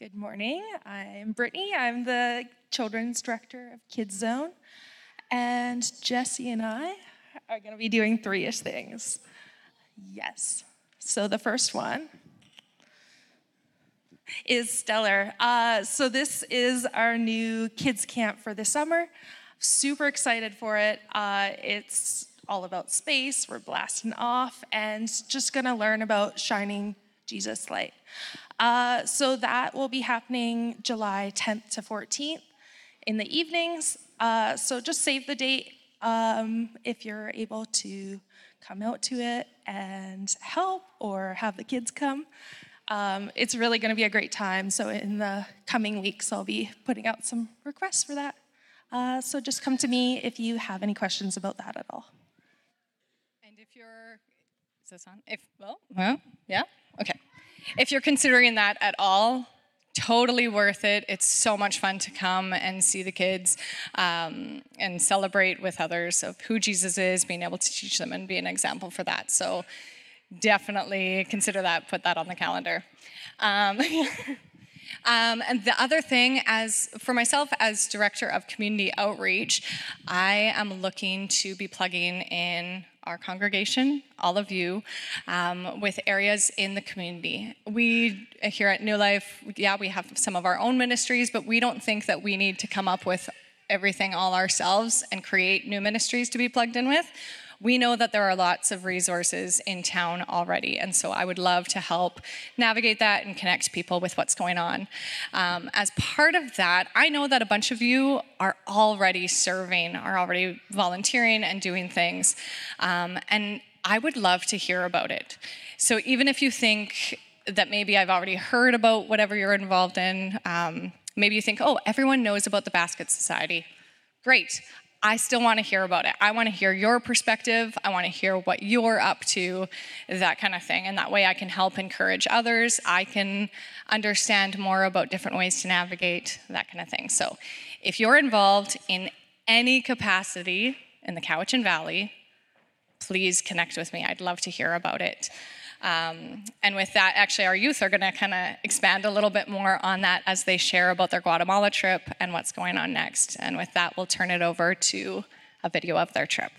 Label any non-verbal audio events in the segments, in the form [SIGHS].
Good morning. I'm Brittany. I'm the children's director of Kids Zone. And Jesse and I are going to be doing three ish things. Yes. So the first one is Stellar. Uh, so this is our new kids camp for the summer. Super excited for it. Uh, it's all about space. We're blasting off and just going to learn about shining Jesus light. Uh, so that will be happening July 10th to 14th in the evenings. Uh, so just save the date um, if you're able to come out to it and help or have the kids come. Um, it's really going to be a great time. So in the coming weeks, I'll be putting out some requests for that. Uh, so just come to me if you have any questions about that at all. And if you're, is this on? If, well, well, yeah, okay. If you're considering that at all, totally worth it. It's so much fun to come and see the kids um, and celebrate with others of who Jesus is, being able to teach them and be an example for that. So definitely consider that, put that on the calendar. Um, [LAUGHS] Um, and the other thing, as for myself as director of community outreach, I am looking to be plugging in our congregation, all of you, um, with areas in the community. We here at New Life, yeah, we have some of our own ministries, but we don't think that we need to come up with everything all ourselves and create new ministries to be plugged in with we know that there are lots of resources in town already, and so I would love to help navigate that and connect people with what's going on. Um, as part of that, I know that a bunch of you are already serving, are already volunteering and doing things, um, and I would love to hear about it. So even if you think that maybe I've already heard about whatever you're involved in, um, maybe you think, oh, everyone knows about the Basket Society. Great. I still want to hear about it. I want to hear your perspective. I want to hear what you're up to, that kind of thing. And that way I can help encourage others. I can understand more about different ways to navigate, that kind of thing. So if you're involved in any capacity in the Cowichan Valley, please connect with me. I'd love to hear about it. Um, and with that, actually, our youth are going to kind of expand a little bit more on that as they share about their Guatemala trip and what's going on next. And with that, we'll turn it over to a video of their trip.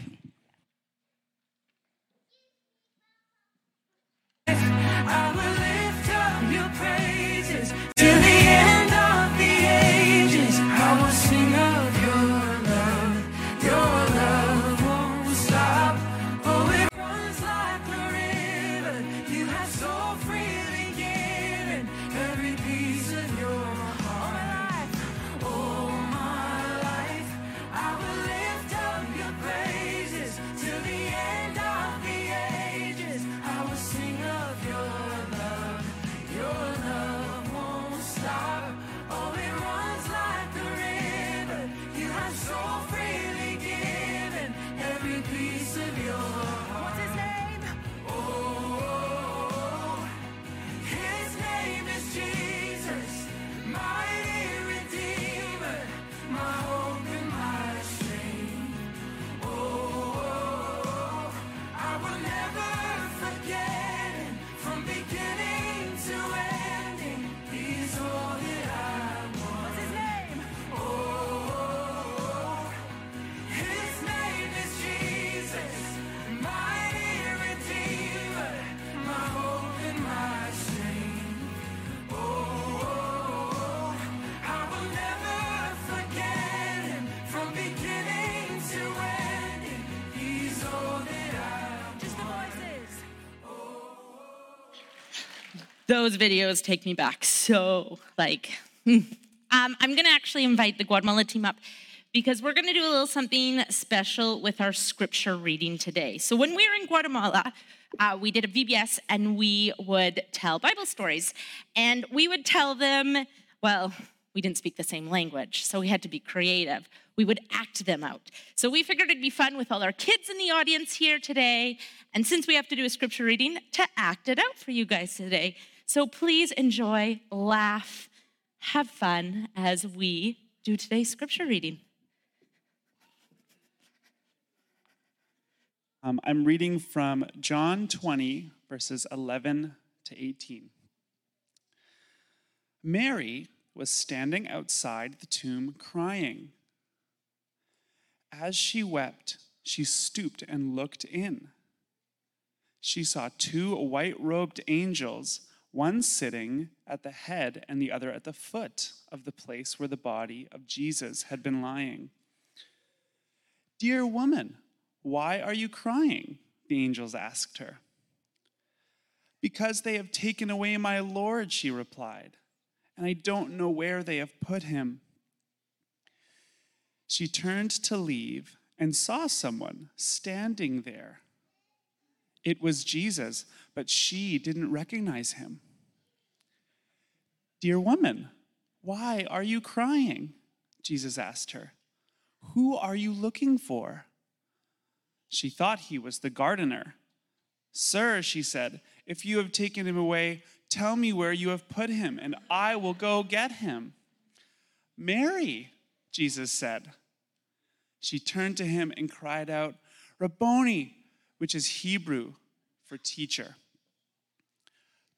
Those videos take me back. So like hmm. um, i'm going to actually invite the guatemala team up because we're going to do a little something special with our scripture reading today. So when we were in guatemala uh, we did a vbs and we would tell bible stories. And we would tell them well we didn't speak the same language so we had to be creative. We would act them out. So we figured it'd be fun with all our kids in the audience here today. And since we have to do a scripture reading to act it out for you guys today so please enjoy, laugh, have fun as we do today's scripture reading. Um, I'm reading from John 20, verses 11 to 18. Mary was standing outside the tomb crying. As she wept, she stooped and looked in. She saw two white robed angels, one sitting at the head and the other at the foot of the place where the body of Jesus had been lying. Dear woman, why are you crying? The angels asked her. Because they have taken away my Lord, she replied, and I don't know where they have put him. She turned to leave and saw someone standing there. It was Jesus, but she didn't recognize him. Dear woman, why are you crying? Jesus asked her. Who are you looking for? She thought he was the gardener. Sir, she said, if you have taken him away, tell me where you have put him, and I will go get him. Mary, Jesus said. She turned to him and cried out, Rabboni, which is Hebrew for teacher.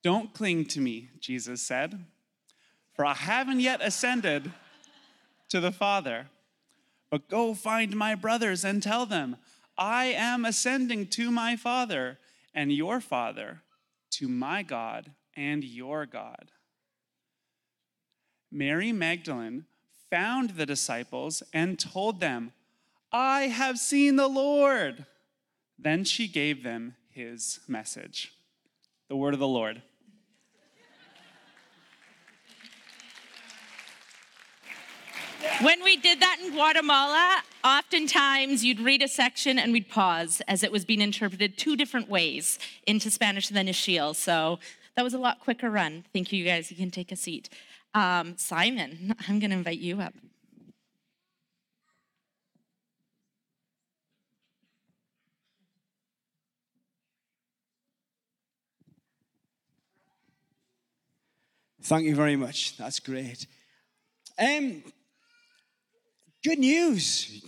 Don't cling to me, Jesus said, for I haven't yet ascended to the Father. But go find my brothers and tell them, I am ascending to my Father and your Father, to my God and your God. Mary Magdalene found the disciples and told them, I have seen the Lord. Then she gave them his message. The word of the Lord. When we did that in Guatemala, oftentimes you'd read a section and we'd pause as it was being interpreted two different ways into Spanish than Ixil. So that was a lot quicker run. Thank you, you guys. You can take a seat. Um, Simon, [LAUGHS] I'm going to invite you up. Thank you very much. That's great. Um, good news.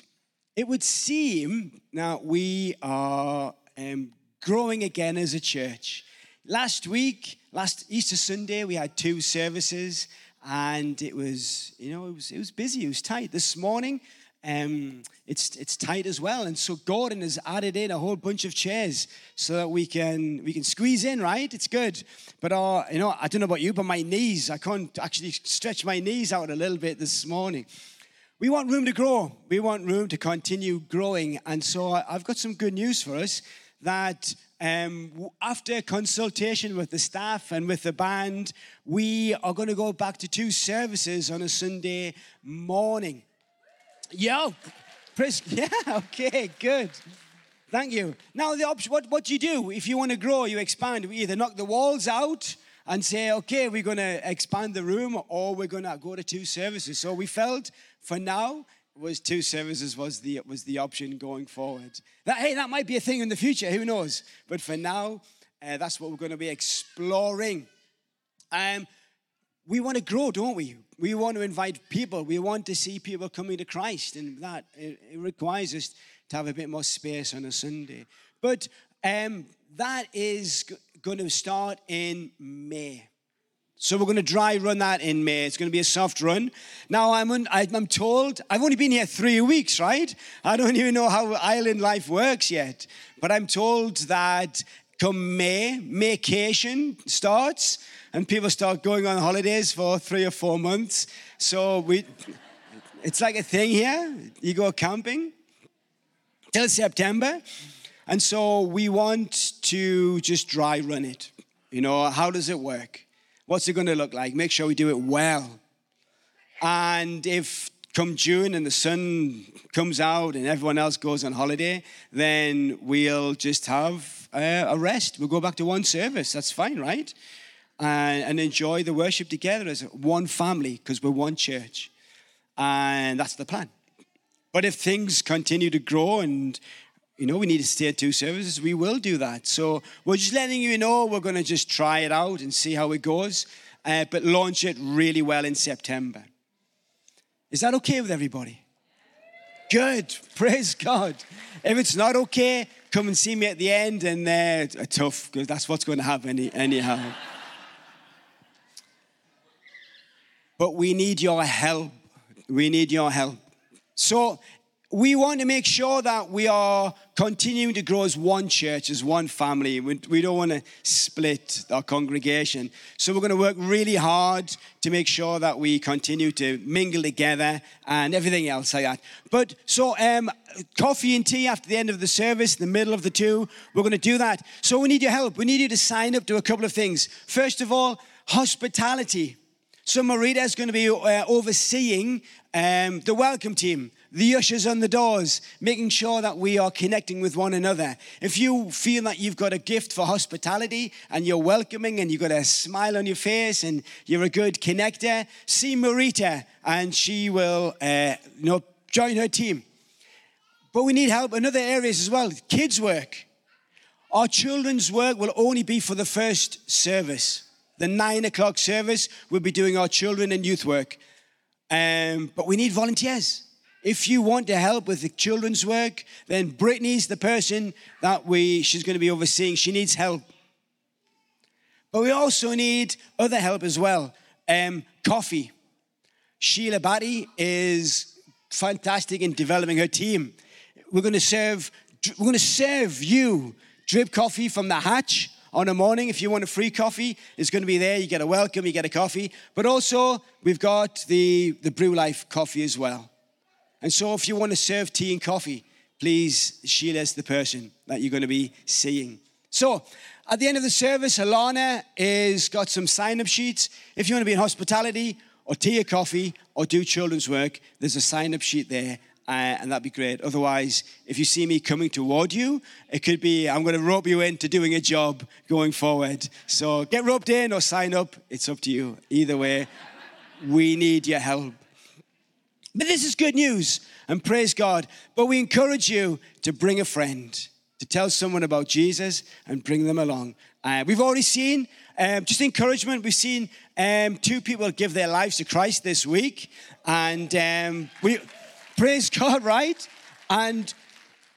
It would seem now we are um, growing again as a church. Last week, last Easter Sunday, we had two services, and it was, you know, it was it was busy. It was tight. This morning, um, it's it's tight as well. And so Gordon has added in a whole bunch of chairs so that we can we can squeeze in. Right? It's good. But uh, you know, I don't know about you, but my knees, I can't actually stretch my knees out a little bit this morning. We want room to grow. We want room to continue growing. And so I've got some good news for us that um, after consultation with the staff and with the band, we are going to go back to two services on a Sunday morning. Yo, praise, [LAUGHS] yeah, okay, good. Thank you. Now, the option, what, what do you do if you want to grow, you expand? We either knock the walls out and say, okay, we're going to expand the room or we're going to go to two services. So we felt for now, was two services was the was the option going forward. That hey, that might be a thing in the future. Who knows? But for now, uh, that's what we're going to be exploring. Um, we want to grow, don't we? We want to invite people. We want to see people coming to Christ, and that it, it requires us to have a bit more space on a Sunday. But um, that is going to start in May. So we're going to dry run that in May. It's going to be a soft run. Now I'm, un, I'm told I've only been here three weeks, right? I don't even know how island life works yet. But I'm told that come May, vacation starts, and people start going on holidays for three or four months. So we, it's like a thing here. You go camping till September, and so we want to just dry run it. You know, how does it work? What's it going to look like? Make sure we do it well. And if come June and the sun comes out and everyone else goes on holiday, then we'll just have a rest. We'll go back to one service. That's fine, right? And enjoy the worship together as one family because we're one church. And that's the plan. But if things continue to grow and you know, we need to stay at two services, we will do that. So we're just letting you know we're going to just try it out and see how it goes, uh, but launch it really well in September. Is that okay with everybody? Good. [LAUGHS] Praise God. If it's not okay, come and see me at the end and uh, tough, because that's what's going to happen anyhow. but we need your help. We need your help. So we want to make sure that we are continuing to grow as one church, as one family. We, we don't want to split our congregation. So we're going to work really hard to make sure that we continue to mingle together and everything else like that. But so um, coffee and tea after the end of the service, in the middle of the two, we're going to do that. So we need your help. We need you to sign up to a couple of things. First of all, hospitality. So Marita is going to be uh, overseeing um, the welcome team the ushers on the doors, making sure that we are connecting with one another. If you feel that you've got a gift for hospitality and you're welcoming and you've got a smile on your face and you're a good connector, see Marita and she will uh, you know, join her team. But we need help in other areas as well. Kids' work. Our children's work will only be for the first service. The nine o'clock service, we'll be doing our children and youth work. Um, but we need volunteers. If you want to help with the children's work, then Brittany's the person that we she's going to be overseeing. She needs help. But we also need other help as well. Um, coffee. Sheila Batty is fantastic in developing her team. We're going to serve we're going to serve you drip coffee from the hatch on a morning. If you want a free coffee, it's going to be there. You get a welcome, you get a coffee. But also, we've got the, the Brew Life coffee as well. And so, if you want to serve tea and coffee, please, Sheila's the person that you're going to be seeing. So, at the end of the service, Alana is got some sign up sheets. If you want to be in hospitality or tea or coffee or do children's work, there's a sign up sheet there. Uh, and that'd be great. Otherwise, if you see me coming toward you, it could be I'm going to rope you into doing a job going forward. So get roped in or sign up. It's up to you. Either way, we need your help. But this is good news, and praise God. But we encourage you to bring a friend, to tell someone about Jesus and bring them along. Uh, we've already seen um, just encouragement. We've seen um, two people give their lives to Christ this week, and um, we praise [LAUGHS] God, right? And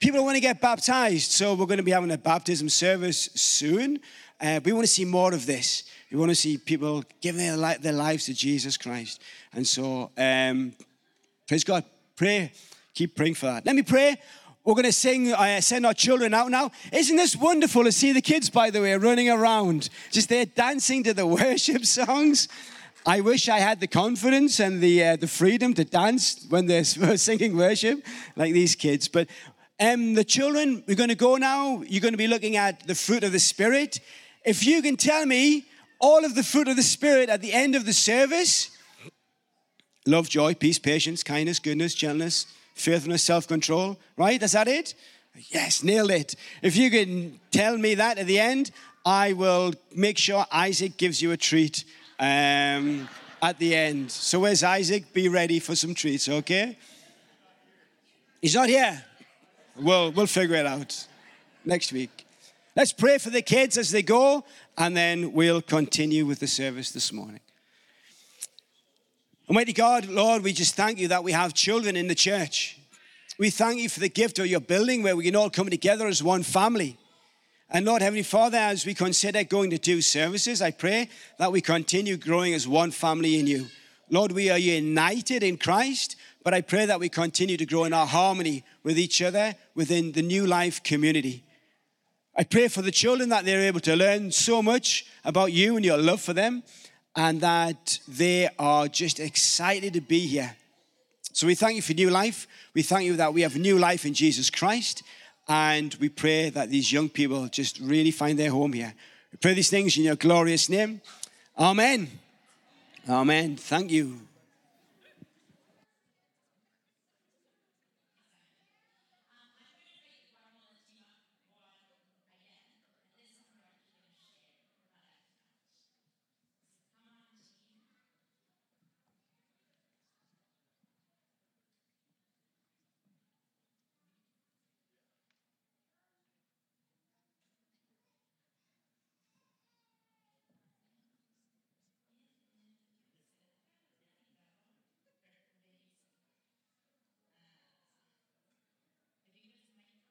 people want to get baptized, so we're going to be having a baptism service soon. Uh, we want to see more of this. We want to see people giving their, li- their lives to Jesus Christ, and so um, Praise God. Pray. Keep praying for that. Let me pray. We're going to sing, uh, send our children out now. Isn't this wonderful to see the kids, by the way, running around, just there dancing to the [LAUGHS] worship songs? I wish I had the confidence and the, uh, the freedom to dance when they're [LAUGHS] singing worship like these kids. But um, the children, we're going to go now. You're going to be looking at the fruit of the Spirit. If you can tell me all of the fruit of the Spirit at the end of the service, love, joy, peace, patience, kindness, goodness, gentleness, faithfulness, self control, right? Is that it? Yes, nailed it. If you can tell me that at the end, I will make sure Isaac gives you a treat um, at the end. So, where's Isaac? Be ready for some treats, okay? He's not here. We'll, we'll figure it out next week. Let's pray for the kids as they go, and then we'll continue with the service this morning. Almighty God, Lord, we just thank you that we have children in the church. We thank you for the gift of your building where we can all come together as one family. And Lord, Heavenly Father, as we consider going to do services, I pray that we continue growing as one family in you. Lord, we are united in Christ, but I pray that we continue to grow in our harmony with each other within the new life community. I pray for the children that they're able to learn so much about you and your love for them and that they are just excited to be here. So we thank you for new life. We thank you that we have new life in Jesus Christ. And we pray that these young people just really find their home here. We pray these things in your glorious name. Amen. Amen. Thank you.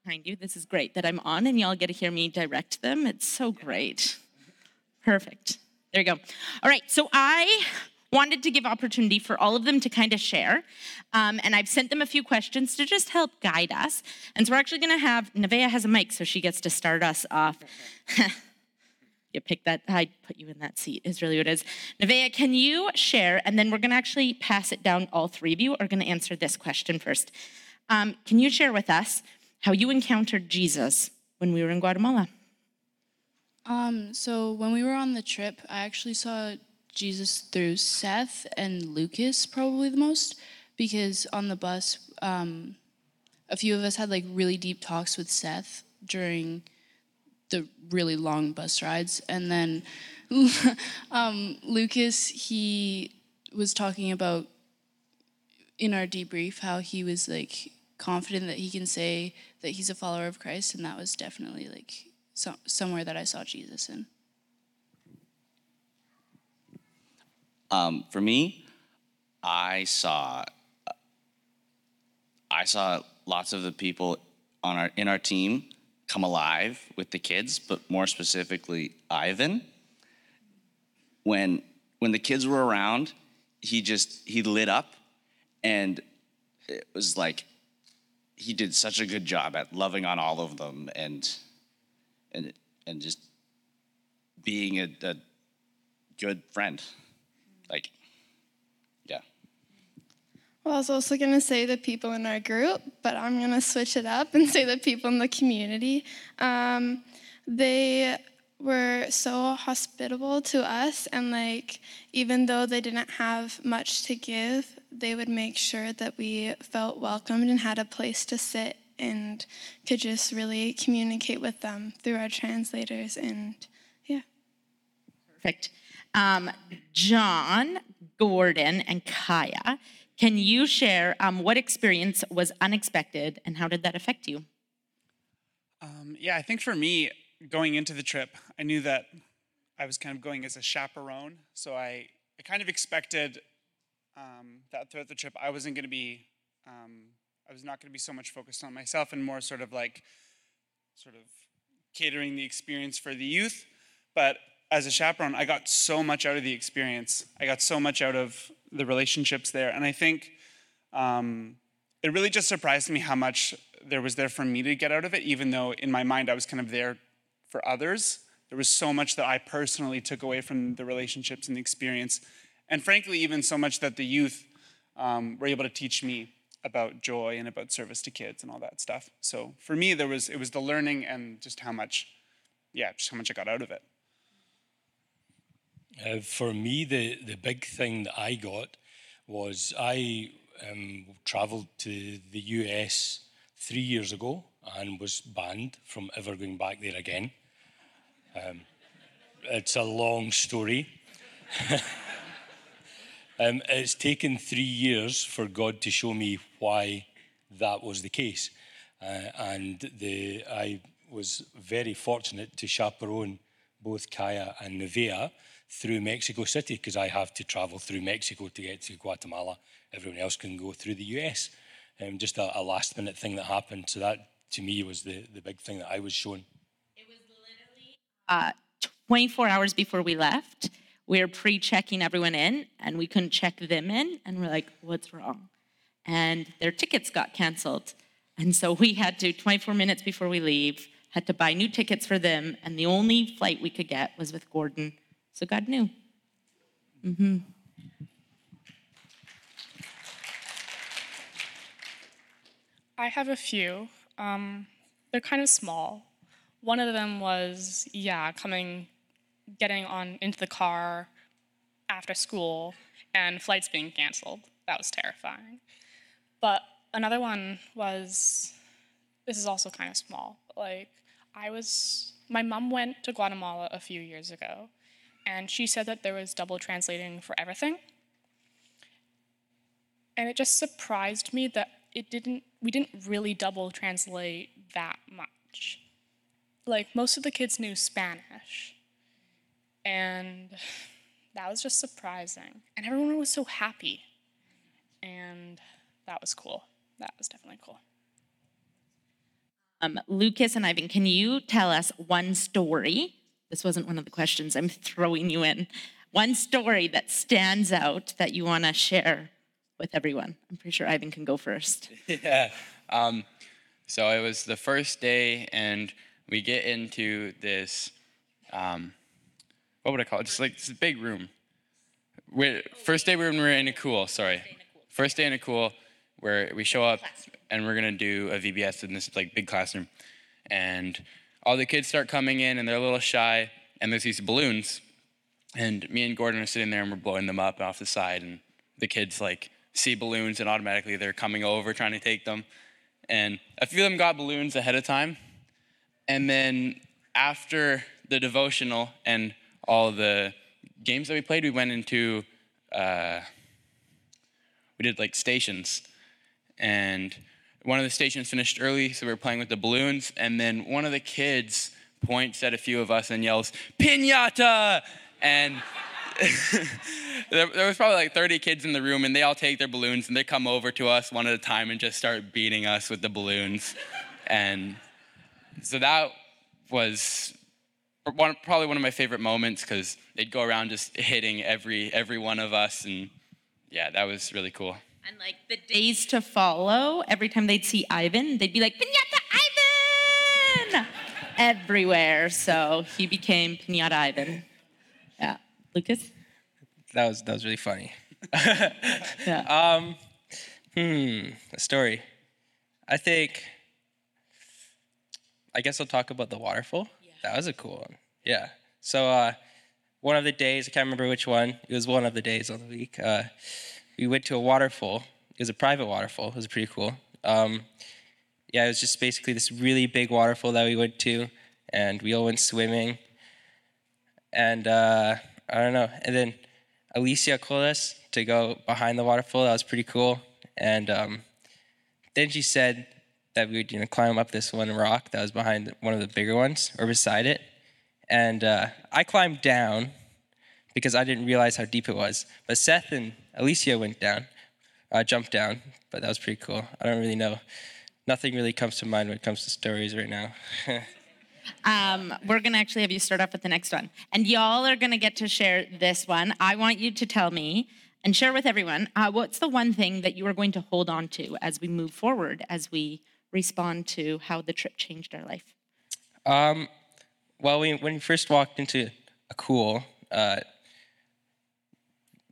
Behind you. This is great that I'm on and y'all get to hear me direct them. It's so great. Perfect. There you go. All right, so I wanted to give opportunity for all of them to kind of share. Um, and I've sent them a few questions to just help guide us. And so we're actually going to have Nevaeh has a mic, so she gets to start us off. [LAUGHS] you pick that, I put you in that seat, is really what it is. Nevaeh, can you share? And then we're going to actually pass it down. All three of you are going to answer this question first. Um, can you share with us how you encountered Jesus when we were in Guatemala? Um, so when we were on the trip, I actually saw Jesus through Seth and Lucas probably the most because on the bus, um, a few of us had like really deep talks with Seth during the really long bus rides, and then [LAUGHS] um, Lucas he was talking about in our debrief how he was like confident that he can say that he's a follower of Christ, and that was definitely like so, somewhere that I saw Jesus in. Um, for me, I saw I saw lots of the people on our in our team come alive with the kids, but more specifically Ivan. When when the kids were around, he just he lit up and it was like he did such a good job at loving on all of them and and and just being a, a good friend. Like, yeah. Well, I was also going to say the people in our group, but I'm going to switch it up and [LAUGHS] say the people in the community. Um, they were so hospitable to us, and like, even though they didn't have much to give, they would make sure that we felt welcomed and had a place to sit and could just really communicate with them through our translators. And yeah. Perfect. Um, John, Gordon, and Kaya, can you share um, what experience was unexpected and how did that affect you? Um, yeah, I think for me, going into the trip, I knew that I was kind of going as a chaperone. So I, I kind of expected um, that throughout the trip, I wasn't going to be, um, I was not going to be so much focused on myself and more sort of like, sort of catering the experience for the youth. But as a chaperone, I got so much out of the experience. I got so much out of the relationships there. And I think um, it really just surprised me how much there was there for me to get out of it, even though in my mind I was kind of there for others. There was so much that I personally took away from the relationships and the experience. And frankly, even so much that the youth um, were able to teach me about joy and about service to kids and all that stuff. So for me, there was it was the learning and just how much, yeah, just how much I got out of it. Uh, for me, the, the big thing that I got was I um, traveled to the US three years ago and was banned from ever going back there again. Um, it's a long story. [LAUGHS] um, it's taken three years for God to show me why that was the case. Uh, and the, I was very fortunate to chaperone both Kaya and Nevaeh through Mexico City because I have to travel through Mexico to get to Guatemala. Everyone else can go through the US. Um, just a, a, last minute thing that happened. So that to me was the, the big thing that I was shown. It was literally uh, 24 hours before we left. We were pre checking everyone in and we couldn't check them in. And we're like, what's wrong? And their tickets got canceled. And so we had to, 24 minutes before we leave, had to buy new tickets for them. And the only flight we could get was with Gordon so God knew. Mm-hmm. I have a few. Um, they're kind of small. One of them was, yeah, coming, getting on into the car after school and flights being canceled. That was terrifying. But another one was, this is also kind of small. Like, I was, my mom went to Guatemala a few years ago, and she said that there was double translating for everything. And it just surprised me that it didn't we didn't really double translate that much. Like most of the kids knew Spanish. And that was just surprising. And everyone was so happy. And that was cool. That was definitely cool. Um, Lucas and Ivan, can you tell us one story this wasn't one of the questions I'm throwing you in. one story that stands out that you want to share with everyone. I'm pretty sure Ivan can go first. [LAUGHS] yeah. Um, so it was the first day, and we get into this. Um, what would I call it? Just like this big room. we first day we were in Acul. Sorry, first day in Acul, where we show up and we're gonna do a VBS in this like big classroom, and all the kids start coming in and they're a little shy, and there's these balloons, and me and Gordon are sitting there and we're blowing them up off the side, and the kids like see balloons and automatically they're coming over trying to take them. And a few of them got balloons ahead of time. And then after the devotional and all the games that we played, we went into, uh, we did like stations. And one of the stations finished early, so we were playing with the balloons. And then one of the kids points at a few of us and yells, Pinata! And [LAUGHS] there, there, was probably like 30 kids in the room, and they all take their balloons and they come over to us one at a time and just start beating us with the balloons. And so that was one, probably one of my favorite moments because they'd go around just hitting every every one of us, and yeah, that was really cool. And like the days to follow, every time they'd see Ivan, they'd be like, Pinata Ivan! Everywhere. So he became Pinata Ivan. Yeah. Lucas? That was that was really funny. [LAUGHS] yeah. [LAUGHS] Um, hmm, a story. I think. I guess I'll talk about the waterfall. That was a cool one. Yeah. So uh, one of the days, I can't remember which one. It was one of the days on the week. Uh, we went to a waterfall. It was a private waterfall. It was pretty cool. Um, yeah, it was just basically this really big waterfall that we went to, and we all went swimming. And uh, I don't know. And then Alicia called us to go behind the waterfall. That was pretty cool. And um, then she said that we would you know climb up this one rock that was behind one of the bigger ones or beside it. And uh, I climbed down because I didn't realize how deep it was. But Seth and Alicia went down, uh, jumped down. But that was pretty cool. I don't really know. Nothing really comes to mind when it comes to stories right now. [LAUGHS] Um, we're going to actually have you start off with the next one. And y'all are going to get to share this one. I want you to tell me and share with everyone uh, what's the one thing that you are going to hold on to as we move forward, as we respond to how the trip changed our life? Um, well, we, when we first walked into Acul, uh,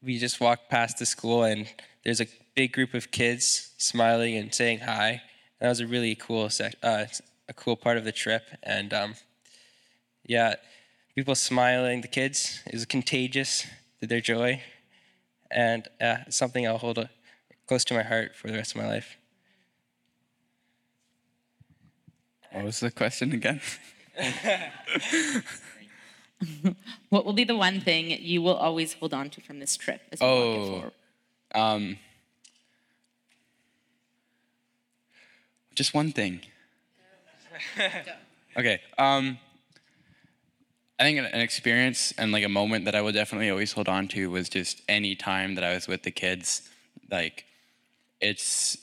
we just walked past the school and there's a big group of kids smiling and saying hi. That was a really cool sec- uh, a cool part of the trip. And um, yeah, people smiling, the kids, it was contagious to their joy. And uh, something I'll hold a, close to my heart for the rest of my life. What was the question again? [LAUGHS] what will be the one thing you will always hold on to from this trip as we oh, um, just one thing. [LAUGHS] okay. Um, I think an experience and like a moment that I will definitely always hold on to was just any time that I was with the kids. Like, it's.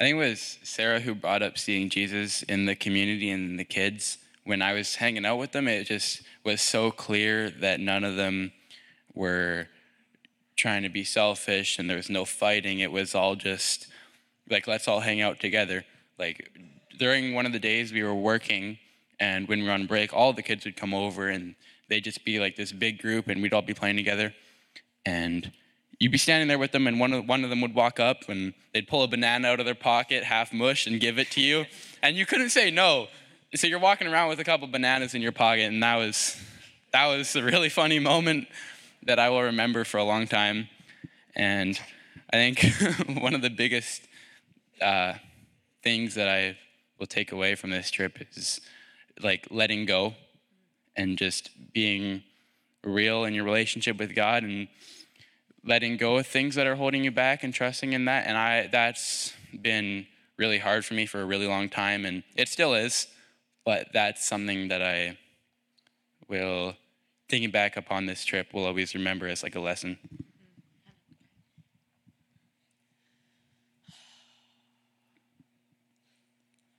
I think it was Sarah who brought up seeing Jesus in the community and the kids. When I was hanging out with them, it just was so clear that none of them were trying to be selfish and there was no fighting. It was all just like let's all hang out together. Like during one of the days we were working and when we were on break, all the kids would come over and they'd just be like this big group and we'd all be playing together. And you'd be standing there with them and one of, one of them would walk up and they'd pull a banana out of their pocket, half mush, and give it to you. And you couldn't say no. So you're walking around with a couple bananas in your pocket and that was that was a really funny moment that I will remember for a long time. And I think [LAUGHS] one of the biggest uh, things that I will take away from this trip is like letting go and just being real in your relationship with God and letting go of things that are holding you back and trusting in that. And I that's been really hard for me for a really long time and it still is, but that's something that I will thinking back upon this trip will always remember as like a lesson.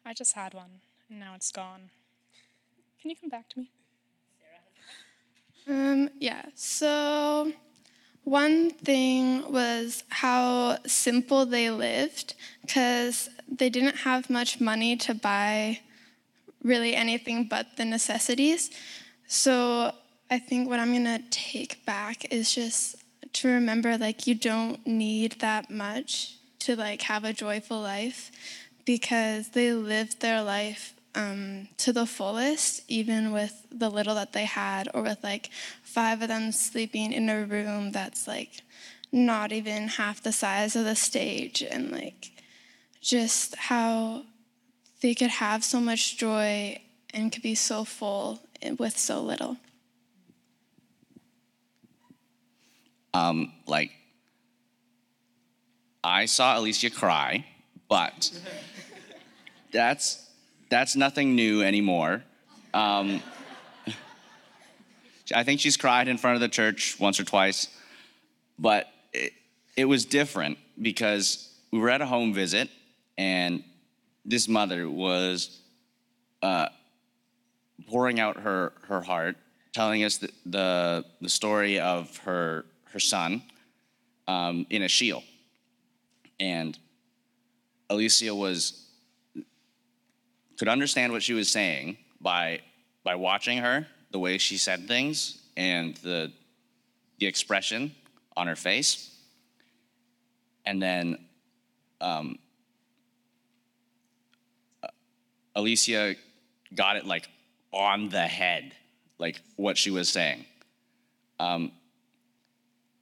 I just had one, and now it's gone. Can you come back to me? Um, yeah, so one thing was how simple they lived because they didn't have much money to buy really anything but the necessities. So I think what I'm gonna take back is just to remember like you don't need that much to like have a joyful life because they lived their life um, to the fullest, even with the little that they had, or with like five of them sleeping in a room that's like not even half the size of the stage, and like just how they could have so much joy and could be so full with so little. Um, like, I saw Alicia cry, but [LAUGHS] that's that's nothing new anymore. Um, I think she's cried in front of the church once or twice, but it, it was different because we were at a home visit and this mother was uh, pouring out her, her heart, telling us the, the, the story of her, her son um, in a shield. And Alicia was could understand what she was saying by by watching her, the way she said things, and the the expression on her face. And then um, Alicia got it like on the head, like what she was saying. Um,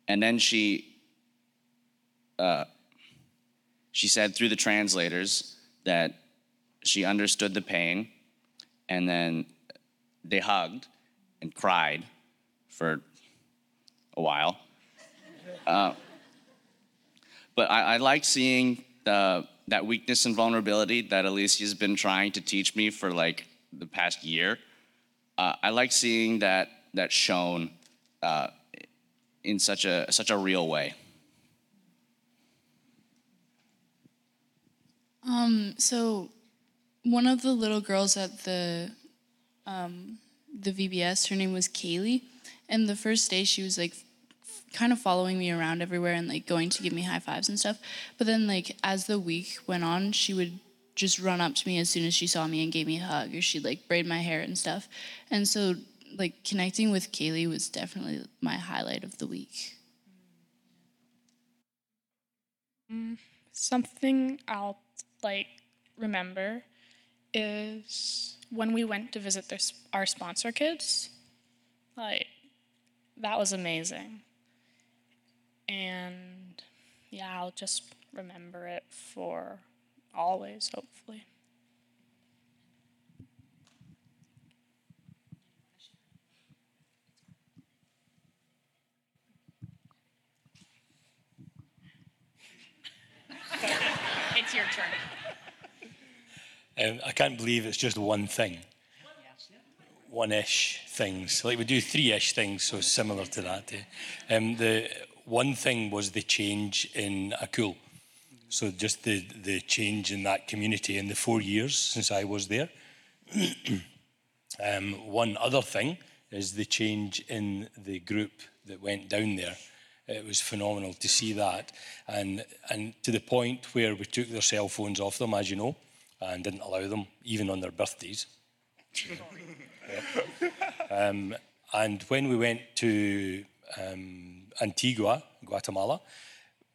and then she uh, she said through the translators that she understood the pain, and then they hugged and cried for a while. Uh, but I, I like seeing the, that weakness and vulnerability that Alicia's been trying to teach me for like the past year. Uh, I like seeing that that shown uh, in such a such a real way. Um, so one of the little girls at the um, the VBS, her name was Kaylee, and the first day she was like kind of following me around everywhere and like going to give me high fives and stuff. But then like as the week went on, she would just run up to me as soon as she saw me and gave me a hug, or she'd like braid my hair and stuff. And so like connecting with Kaylee was definitely my highlight of the week. Mm, something I'll like remember is when we went to visit their, our sponsor kids. Like, that was amazing. And yeah, I'll just remember it for always, hopefully. [LAUGHS] it's your turn. Um, I can't believe it's just one thing. One ish things. Like we do three ish things, so similar to that. Eh? Um, the one thing was the change in Acul. So just the, the change in that community in the four years since I was there. [CLEARS THROAT] um, one other thing is the change in the group that went down there. It was phenomenal to see that. And, and to the point where we took their cell phones off them, as you know, and didn't allow them, even on their birthdays. [LAUGHS] um, and when we went to um, Antigua, Guatemala,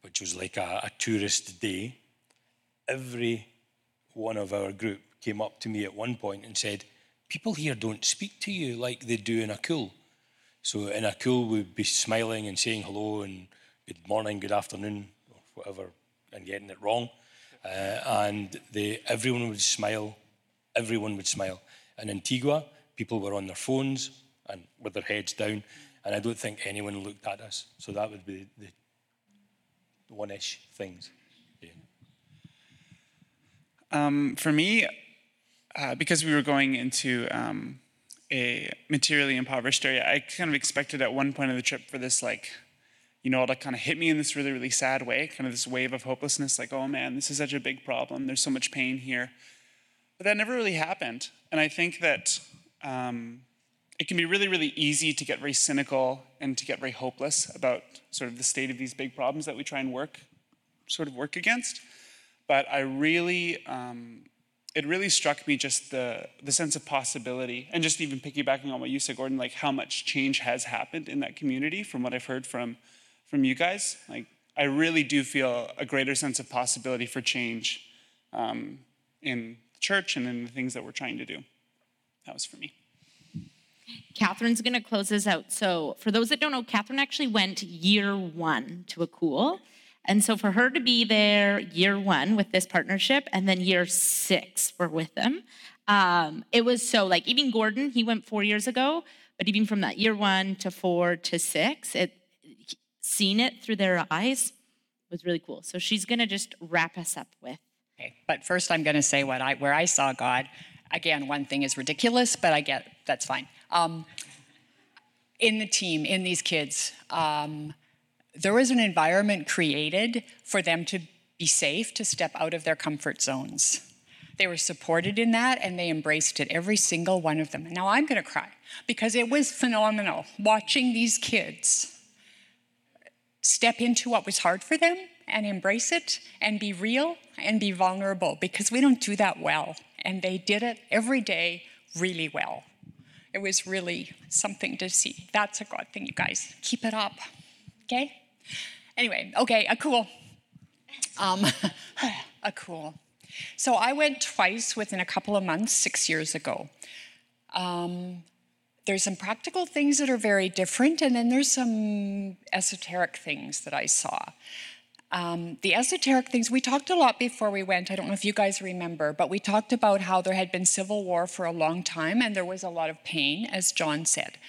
which was like a, a tourist day, every one of our group came up to me at one point and said, People here don't speak to you like they do in Acul. So in Acul, we'd be smiling and saying hello and good morning, good afternoon, or whatever, and getting it wrong. Uh, and they, everyone would smile. Everyone would smile. In Antigua, people were on their phones and with their heads down, and I don't think anyone looked at us. So that would be the, the one-ish things. Yeah. Um, for me, uh, because we were going into um, a materially impoverished area, I kind of expected at one point of the trip for this like you know, to kind of hit me in this really, really sad way, kind of this wave of hopelessness, like, oh man, this is such a big problem. There's so much pain here. But that never really happened. And I think that um, it can be really, really easy to get very cynical and to get very hopeless about sort of the state of these big problems that we try and work, sort of work against. But I really, um, it really struck me just the the sense of possibility, and just even piggybacking on what you said, Gordon, like how much change has happened in that community from what I've heard from from you guys. Like I really do feel a greater sense of possibility for change um, in the church and in the things that we're trying to do. That was for me. Catherine's going to close us out. So, for those that don't know, Catherine actually went year one to Acul. And so, for her to be there year one with this partnership, and then year six, we're with them, um, it was so like even Gordon, he went four years ago, but even from that year one to four to six, it seeing it through their eyes was really cool. So, she's going to just wrap us up with. Okay, but first I'm going to say what I where I saw God. Again, one thing is ridiculous, but I get that's fine. Um, in the team, in these kids, um, there was an environment created for them to be safe to step out of their comfort zones. They were supported in that and they embraced it, every single one of them. Now I'm going to cry because it was phenomenal watching these kids step into what was hard for them and embrace it and be real and be vulnerable because we don't do that well. And they did it every day really well. It was really something to see. That's a God thing, you guys. Keep it up. Okay? Anyway, okay, Acul. Um, [LAUGHS] Acul. So I went twice within a couple of months, six years ago. Um, there's some practical things that are very different, and then there's some esoteric things that I saw. Um, the esoteric things, we talked a lot before we went. I don't know if you guys remember, but we talked about how there had been civil war for a long time and there was a lot of pain, as John said.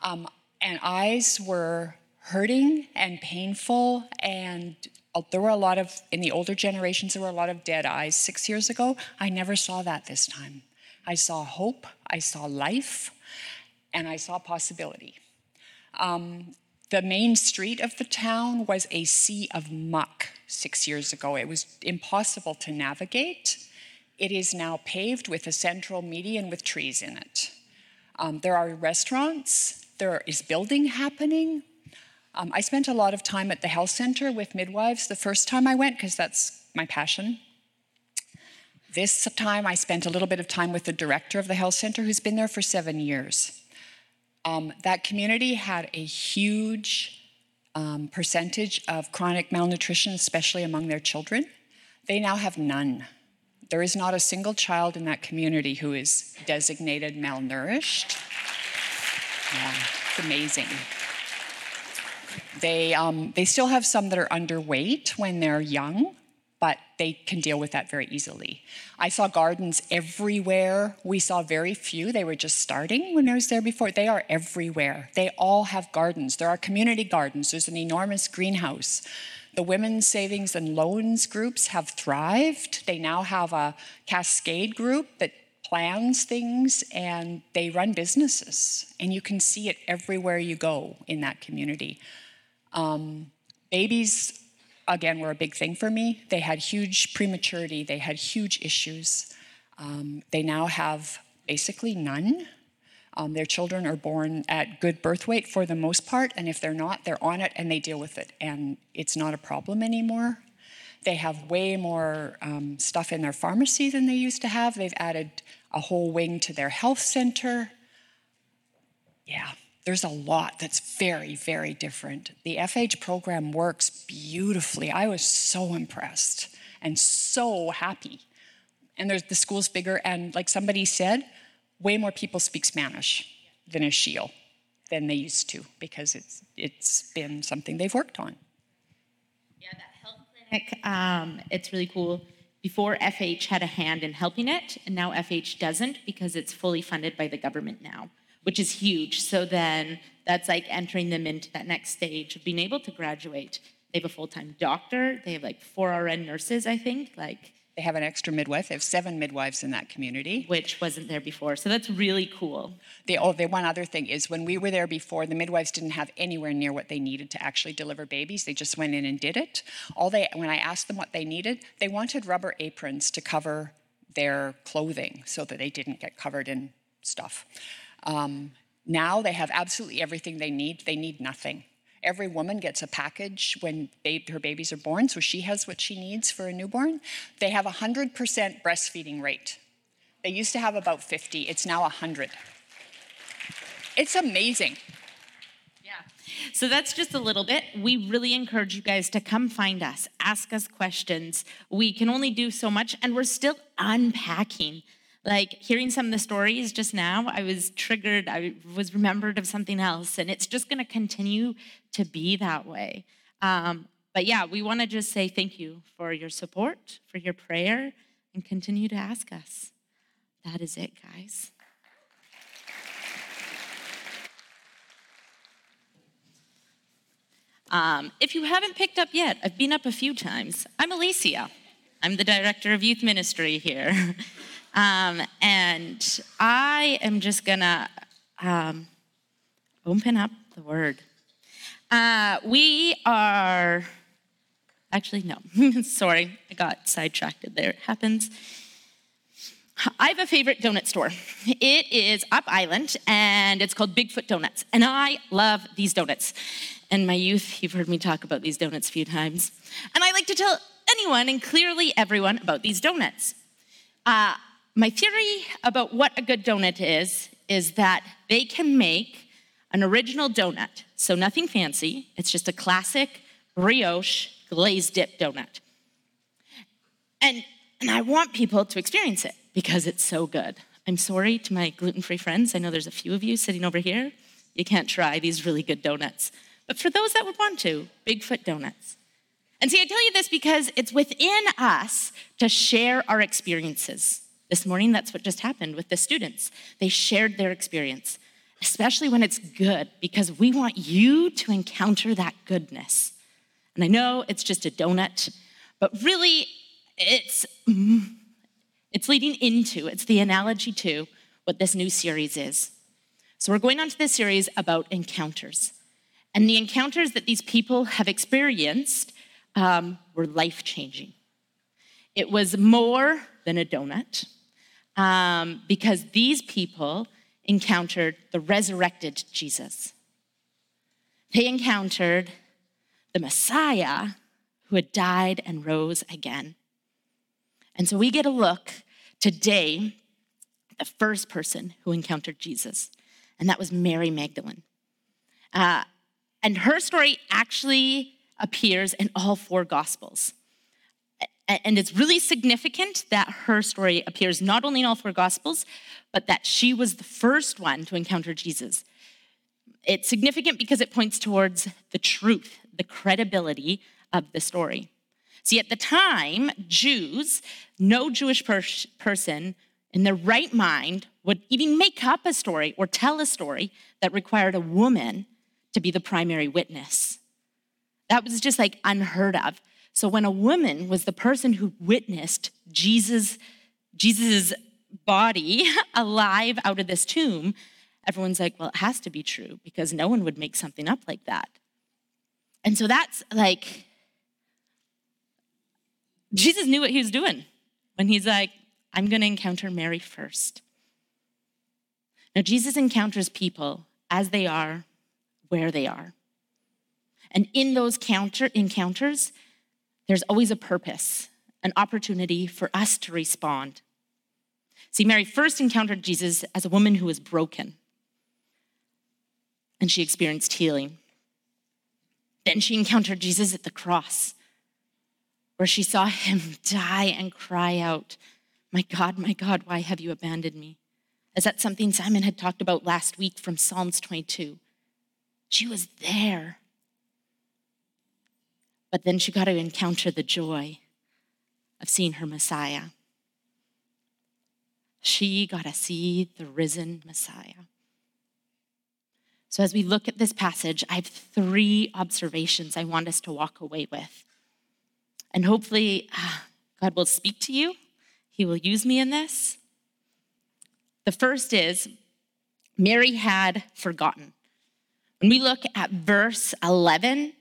Um, and eyes were hurting and painful, and there were a lot of, in the older generations, there were a lot of dead eyes. Six years ago, I never saw that this time. I saw hope, I saw life, and I saw possibility. Um, the main street of the town was a sea of muck six years ago. It was impossible to navigate. It is now paved with a central median with trees in it. Um, there are restaurants, there is building happening. Um, I spent a lot of time at the health center with midwives the first time I went because that's my passion. This time I spent a little bit of time with the director of the health center who's been there for seven years. Um, that community had a huge um, percentage of chronic malnutrition, especially among their children. They now have none. There is not a single child in that community who is designated malnourished. Yeah, it's amazing. They, um, they still have some that are underweight when they're young, but they can deal with that very easily. I saw gardens everywhere. We saw very few. They were just starting when I was there before. They are everywhere. They all have gardens. There are community gardens. There's an enormous greenhouse. The women's savings and loans groups have thrived. They now have a cascade group that plans things and they run businesses. And you can see it everywhere you go in that community. Um, babies again, were a big thing for me. They had huge prematurity, they had huge issues. Um, they now have basically none. Um, their children are born at good birth weight for the most part, and if they're not, they're on it and they deal with it, and it's not a problem anymore. They have way more um, stuff in their pharmacy than they used to have. They've added a whole wing to their health center. Yeah, there's a lot that's very, very different. The FH program works beautifully. I was so impressed and so happy. And there's, the school's bigger, and like somebody said, way more people speak Spanish than Ixil than they used to because it's, it's been something they've worked on. Yeah, that health clinic, um, it's really cool. Before FH had a hand in helping it, and now FH doesn't because it's fully funded by the government now which is huge. So then that's like entering them into that next stage of being able to graduate. They have a full time doctor, they have like four RN nurses, I think. Like, they have an extra midwife. They have seven midwives in that community, which wasn't there before. So that's really cool. The oh, the one other thing is when we were there before, the midwives didn't have anywhere near what they needed to actually deliver babies. They just went in and did it. All they when I asked them what they needed, they wanted rubber aprons to cover their clothing so that they didn't get covered in stuff. Um, now they have absolutely everything they need. They need nothing. Every woman gets a package when babe, her babies are born, so she has what she needs for a newborn. They have a 100% breastfeeding rate. They used to have about 50, it's now 100. It's amazing. Yeah. So that's just a little bit. We really encourage you guys to come find us, ask us questions. We can only do so much, and we're still unpacking. Like hearing some of the stories just now, I was triggered, I was remembered of something else, and it's just gonna continue to be that way. Um, but yeah, we wanna just say thank you for your support, for your prayer, and continue to ask us. That is it, guys. Um, if you haven't picked up yet, I've been up a few times. I'm Alycia. I'm the director of youth ministry here. [LAUGHS] um, and I am just gonna um, open up the word. Uh, we are, actually, no, [LAUGHS] sorry, I got sidetracked there. It happens. I have a favorite donut store. It is up island and it's called Bigfoot Donuts. And I love these donuts. In my youth, you've heard me talk about these donuts a few times. And I like to tell anyone and clearly everyone about these donuts. Uh, my theory about what a good donut is is that they can make an original donut, so nothing fancy, it's just a classic brioche glazed dip donut. And, and I want people to experience it because it's so good. I'm sorry to my gluten free friends. I know there's a few of you sitting over here. You can't try these really good donuts. But for those that would want to, Bigfoot Donuts. And see, I tell you this because it's within us to share our experiences. This morning, that's what just happened with the students. They shared their experience, especially when it's good, because we want you to encounter that goodness. And I know it's just a donut, but really, it's, it's leading into, it's the analogy to what this new series is. So we're going on to this series about encounters. And the encounters that these people have experienced um, were life changing. It was more than a donut um, because these people encountered the resurrected Jesus. They encountered the Messiah who had died and rose again. And so we get a look today at the first person who encountered Jesus, and that was Mary Magdalene. Uh, and her story actually appears in all four Gospels. And it's really significant that her story appears not only in all four Gospels, but that she was the first one to encounter Jesus. It's significant because it points towards the truth, the credibility of the story. See, at the time, Jews, no Jewish per- person in their right mind would even make up a story or tell a story that required a woman to be the primary witness. That was just like unheard of. So when a woman was the person who witnessed Jesus, Jesus's body [LAUGHS] alive out of this tomb, everyone's like, well, it has to be true because no one would make something up like that. And so that's like, Jesus knew what he was doing when he's like, I'm going to encounter Mary first. Now, Jesus encounters people as they are where they are. And in those counter encounters, there's always a purpose, an opportunity for us to respond. See, Mary first encountered Jesus as a woman who was broken, and she experienced healing. Then she encountered Jesus at the cross, where she saw him [LAUGHS] die and cry out, My God, my God, why have you abandoned me? Is that something Simon had talked about last week from Psalms 22? She was there. But then she got to encounter the joy of seeing her Messiah. She got to see the risen Messiah. So, as we look at this passage, I have three observations I want us to walk away with. And hopefully, ah, God will speak to you. He will use me in this. The first is Mary had forgotten. When we look at verse 11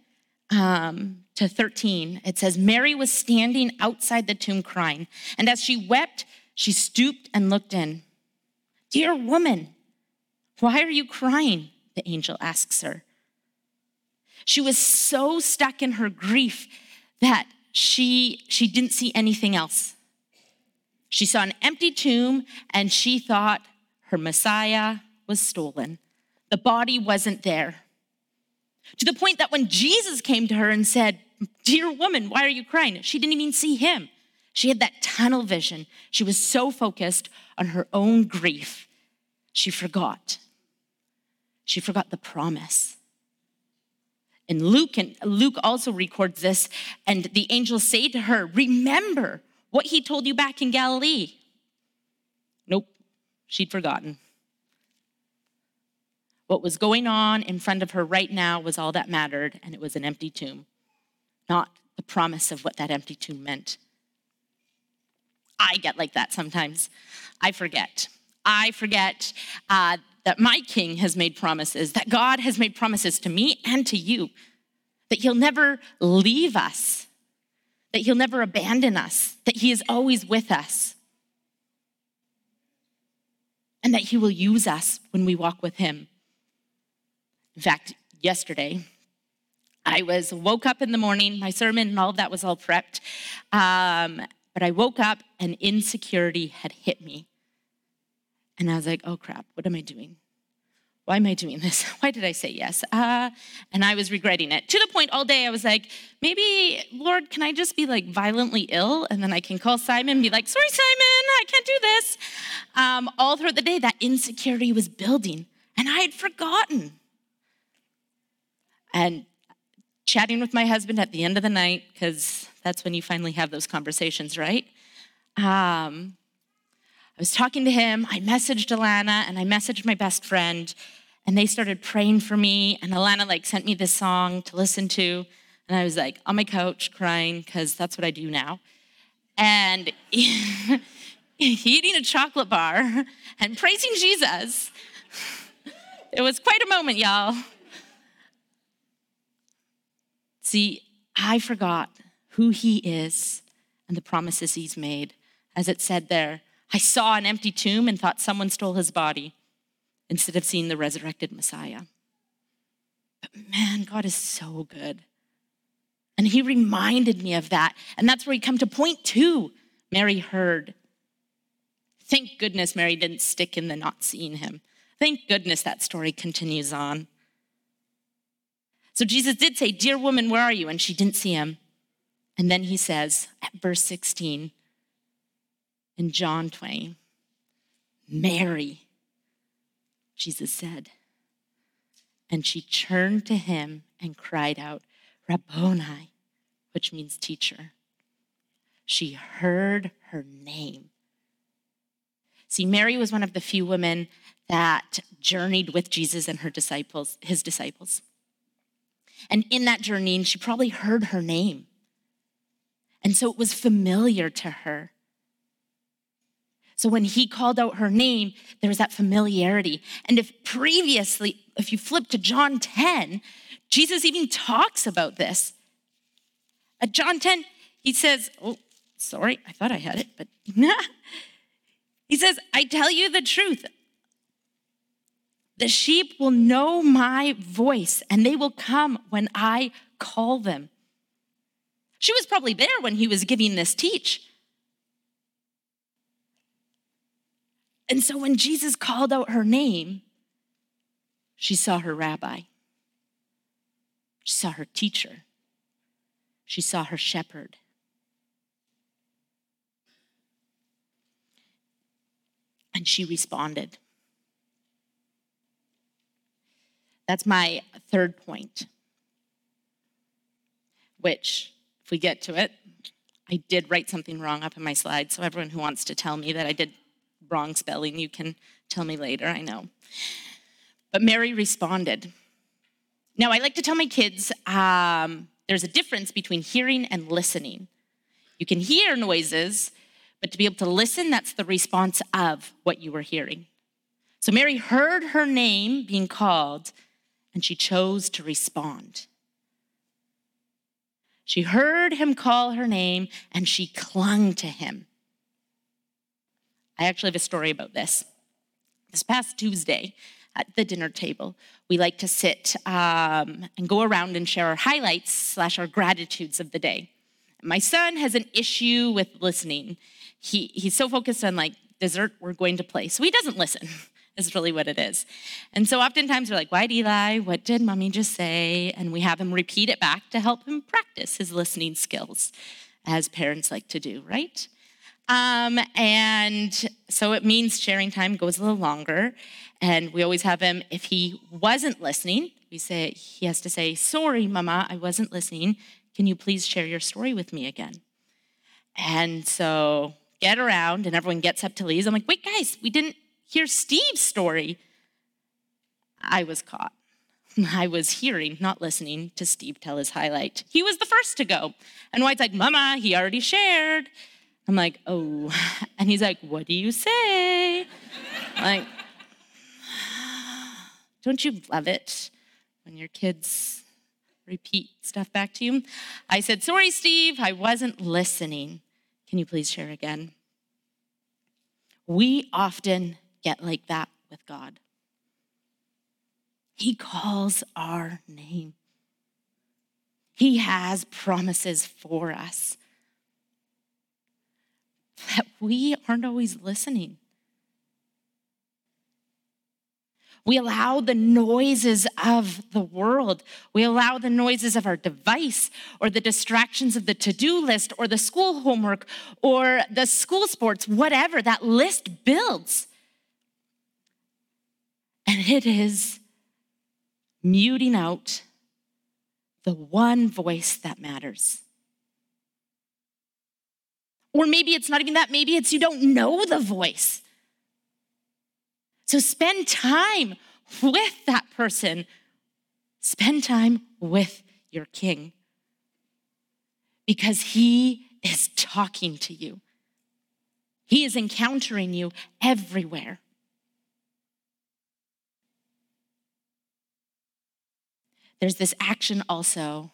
um, to 13, it says, Mary was standing outside the tomb crying, and as she wept, she stooped and looked in. Dear woman, why are you crying? The angel asks her. She was so stuck in her grief that she, she didn't see anything else. She saw an empty tomb and she thought her Messiah was stolen. The body wasn't there. To the point that when Jesus came to her and said, Dear woman, why are you crying? She didn't even see him. She had that tunnel vision. She was so focused on her own grief, she forgot. She forgot the promise. And Luke and Luke also records this, and the angels say to her, Remember what he told you back in Galilee. Nope, she'd forgotten. What was going on in front of her right now was all that mattered, and it was an empty tomb, not the promise of what that empty tomb meant. I get like that sometimes. I forget. I forget uh, that my king has made promises, that God has made promises to me and to you, that he'll never leave us, that he'll never abandon us, that he is always with us, and that he will use us when we walk with him. In fact, yesterday, I was woke up in the morning, my sermon and all of that was all prepped. Um, but I woke up and insecurity had hit me. And I was like, oh crap, what am I doing? Why am I doing this? [LAUGHS] Why did I say yes? Uh, and I was regretting it. To the point all day, I was like, maybe, Lord, can I just be like violently ill? And then I can call Simon and be like, sorry, Simon, I can't do this. Um, all throughout the day, that insecurity was building. And I had forgotten and chatting with my husband at the end of the night, because that's when you finally have those conversations, right? Um, I was talking to him, I messaged Alana, and I messaged my best friend, and they started praying for me. And Alana like sent me this song to listen to, and I was like on my couch crying because that's what I do now. And [LAUGHS] eating a chocolate bar and praising Jesus. [LAUGHS] It was quite a moment, y'all. See, I forgot who he is and the promises he's made. As it said there, I saw an empty tomb and thought someone stole his body instead of seeing the resurrected Messiah. But man, God is so good. And he reminded me of that. And that's where we come to point two Mary heard. Thank goodness Mary didn't stick in the not seeing him. Thank goodness that story continues on. So Jesus did say, Dear woman, where are you? And she didn't see him. And then he says at verse 16 in John 20, Mary, Jesus said. And she turned to him and cried out, Rabboni, which means teacher. She heard her name. See, Mary was one of the few women that journeyed with Jesus and her disciples, his disciples. And in that journey, she probably heard her name. And so it was familiar to her. So when he called out her name, there was that familiarity. And if previously, if you flip to John 10, Jesus even talks about this. At John 10, he says, Oh, sorry, I thought I had it, but [LAUGHS] he says, I tell you the truth. The sheep will know my voice and they will come when I call them. She was probably there when he was giving this teach. And so when Jesus called out her name, she saw her rabbi. She saw her teacher. She saw her shepherd. And she responded. That's my third point, which, if we get to it, I did write something wrong up in my slide. So, everyone who wants to tell me that I did wrong spelling, you can tell me later, I know. But Mary responded. Now, I like to tell my kids um, there's a difference between hearing and listening. You can hear noises, but to be able to listen, that's the response of what you were hearing. So Mary heard her name being called, and she chose to respond. She heard him call her name and she clung to him. I actually have a story about this. This past Tuesday at the dinner table, we like to sit um, and go around and share our highlights slash our gratitudes of the day. My son has an issue with listening. He, he's so focused on like dessert we're going to play, so he doesn't listen. Is really what it is. And so oftentimes we're like, Why, Eli? What did mommy just say? And we have him repeat it back to help him practice his listening skills, as parents like to do, right? Um, and so it means sharing time goes a little longer. And we always have him, if he wasn't listening, we say, he has to say, Sorry, mama, I wasn't listening. Can you please share your story with me again? And so get around, and everyone gets up to leave. I'm like, Wait, guys, we didn't hear Steve's story. I was caught. [LAUGHS] I was hearing, not listening to Steve tell his highlight. He was the first to go. And White's like, Mama, he already shared. I'm like, oh. [LAUGHS] And he's like, what do you say? [LAUGHS] Like, [SIGHS] don't you love it when your kids repeat stuff back to you? I said, sorry, Steve, I wasn't listening. Can you please share again? We often get like that with God. He calls our name. He has promises for us. But we aren't always listening. We allow the noises of the world. We allow the noises of our device or the distractions of the to do list or the school homework or the school sports, whatever. That list builds. And it is muting out the one voice that matters. Or maybe it's not even that, maybe it's you don't know the voice. So spend time with that person. Spend time with your king because he is talking to you. He is encountering you everywhere. There's this action also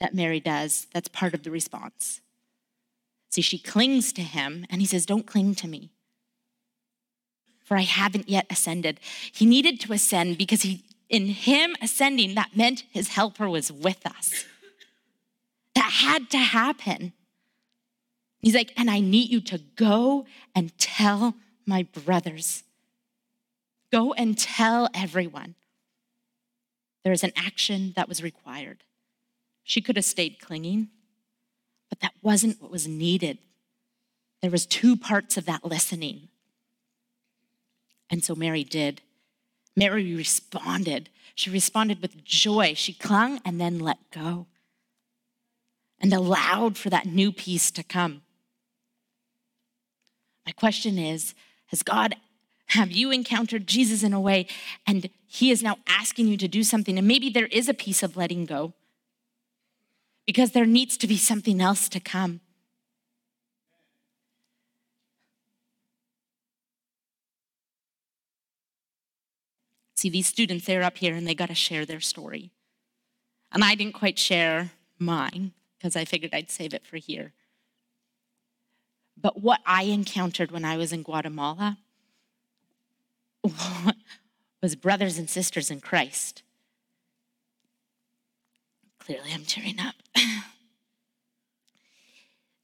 that Mary does that's part of the response. See, she clings to him, and he says, Don't cling to me, for I haven't yet ascended. He needed to ascend because he, in him ascending, that meant his helper was with us. That had to happen. He's like, And I need you to go and tell my brothers. Go and tell everyone. There is an action that was required. She could have stayed clinging, but that wasn't what was needed. There was two parts of that listening. And so Mary did. Mary responded. She responded with joy. She clung and then let go and allowed for that new peace to come. My question is Has God have you encountered Jesus in a way and he is now asking you to do something? And maybe there is a piece of letting go because there needs to be something else to come. See, these students, they're up here and they got to share their story. And I didn't quite share mine because I figured I'd save it for here. But what I encountered when I was in Guatemala [LAUGHS] was brothers and sisters in Christ. Clearly, I'm tearing up. [LAUGHS]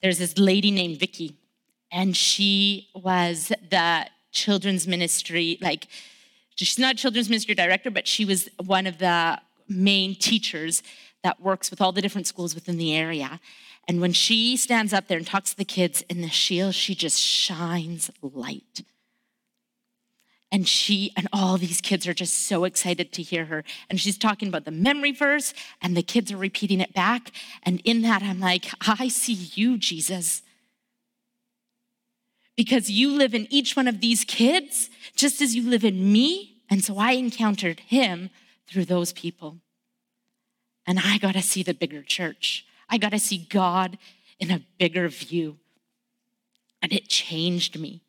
There's this lady named Vicky, and she was the children's ministry, like, she's not a children's ministry director, but she was one of the main teachers that works with all the different schools within the area. And when she stands up there and talks to the kids in the shield, she just shines light. And she and all these kids are just so excited to hear her. And she's talking about the memory verse, and the kids are repeating it back. And in that, I'm like, I see you, Jesus. Because you live in each one of these kids, just as you live in me. And so I encountered him through those people. And I got to see the bigger church. I got to see God in a bigger view. And it changed me.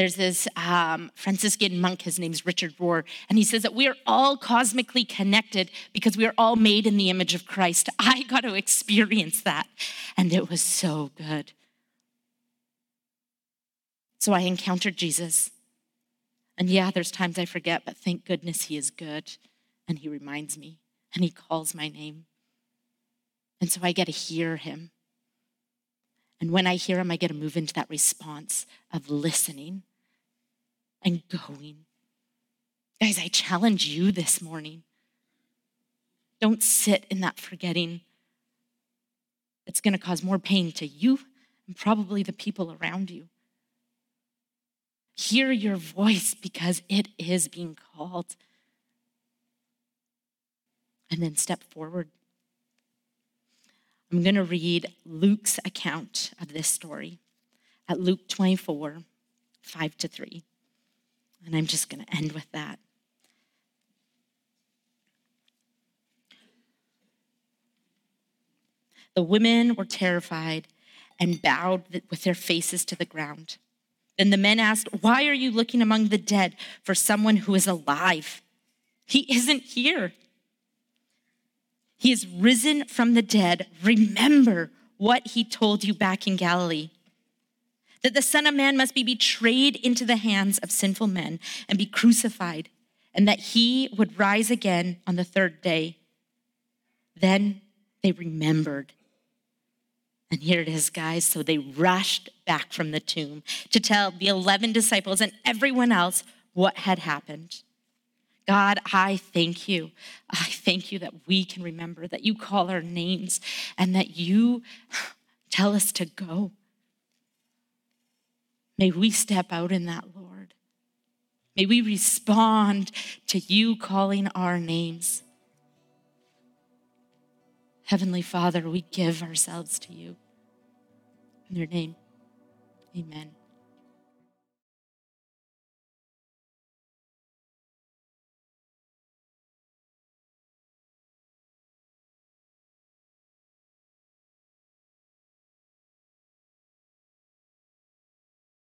There's this um, Franciscan monk, his name's Richard Rohr, and he says that we are all cosmically connected because we are all made in the image of Christ. [LAUGHS] I got to experience that, and it was so good. So I encountered Jesus. And yeah, there's times I forget, but thank goodness he is good. And he reminds me and he calls my name. And so I get to hear him. And when I hear him, I get to move into that response of listening and going. Guys, I challenge you this morning. Don't sit in that forgetting. It's going to cause more pain to you and probably the people around you. Hear your voice because it is being called. And then step forward. I'm going to read Luke's account of this story at Luke 24, 5 to 3. And I'm just going to end with that. The women were terrified and bowed with their faces to the ground. Then the men asked, Why are you looking among the dead for someone who is alive? He isn't here. He is risen from the dead. Remember what he told you back in Galilee that the Son of Man must be betrayed into the hands of sinful men and be crucified, and that he would rise again on the third day. Then they remembered. And here it is, guys. So they rushed back from the tomb to tell the 11 disciples and everyone else what had happened. God, I thank you. I thank you that we can remember, that you call our names, and that you tell us to go. May we step out in that, Lord. May we respond to you calling our names. Heavenly Father, we give ourselves to you. In your name, amen.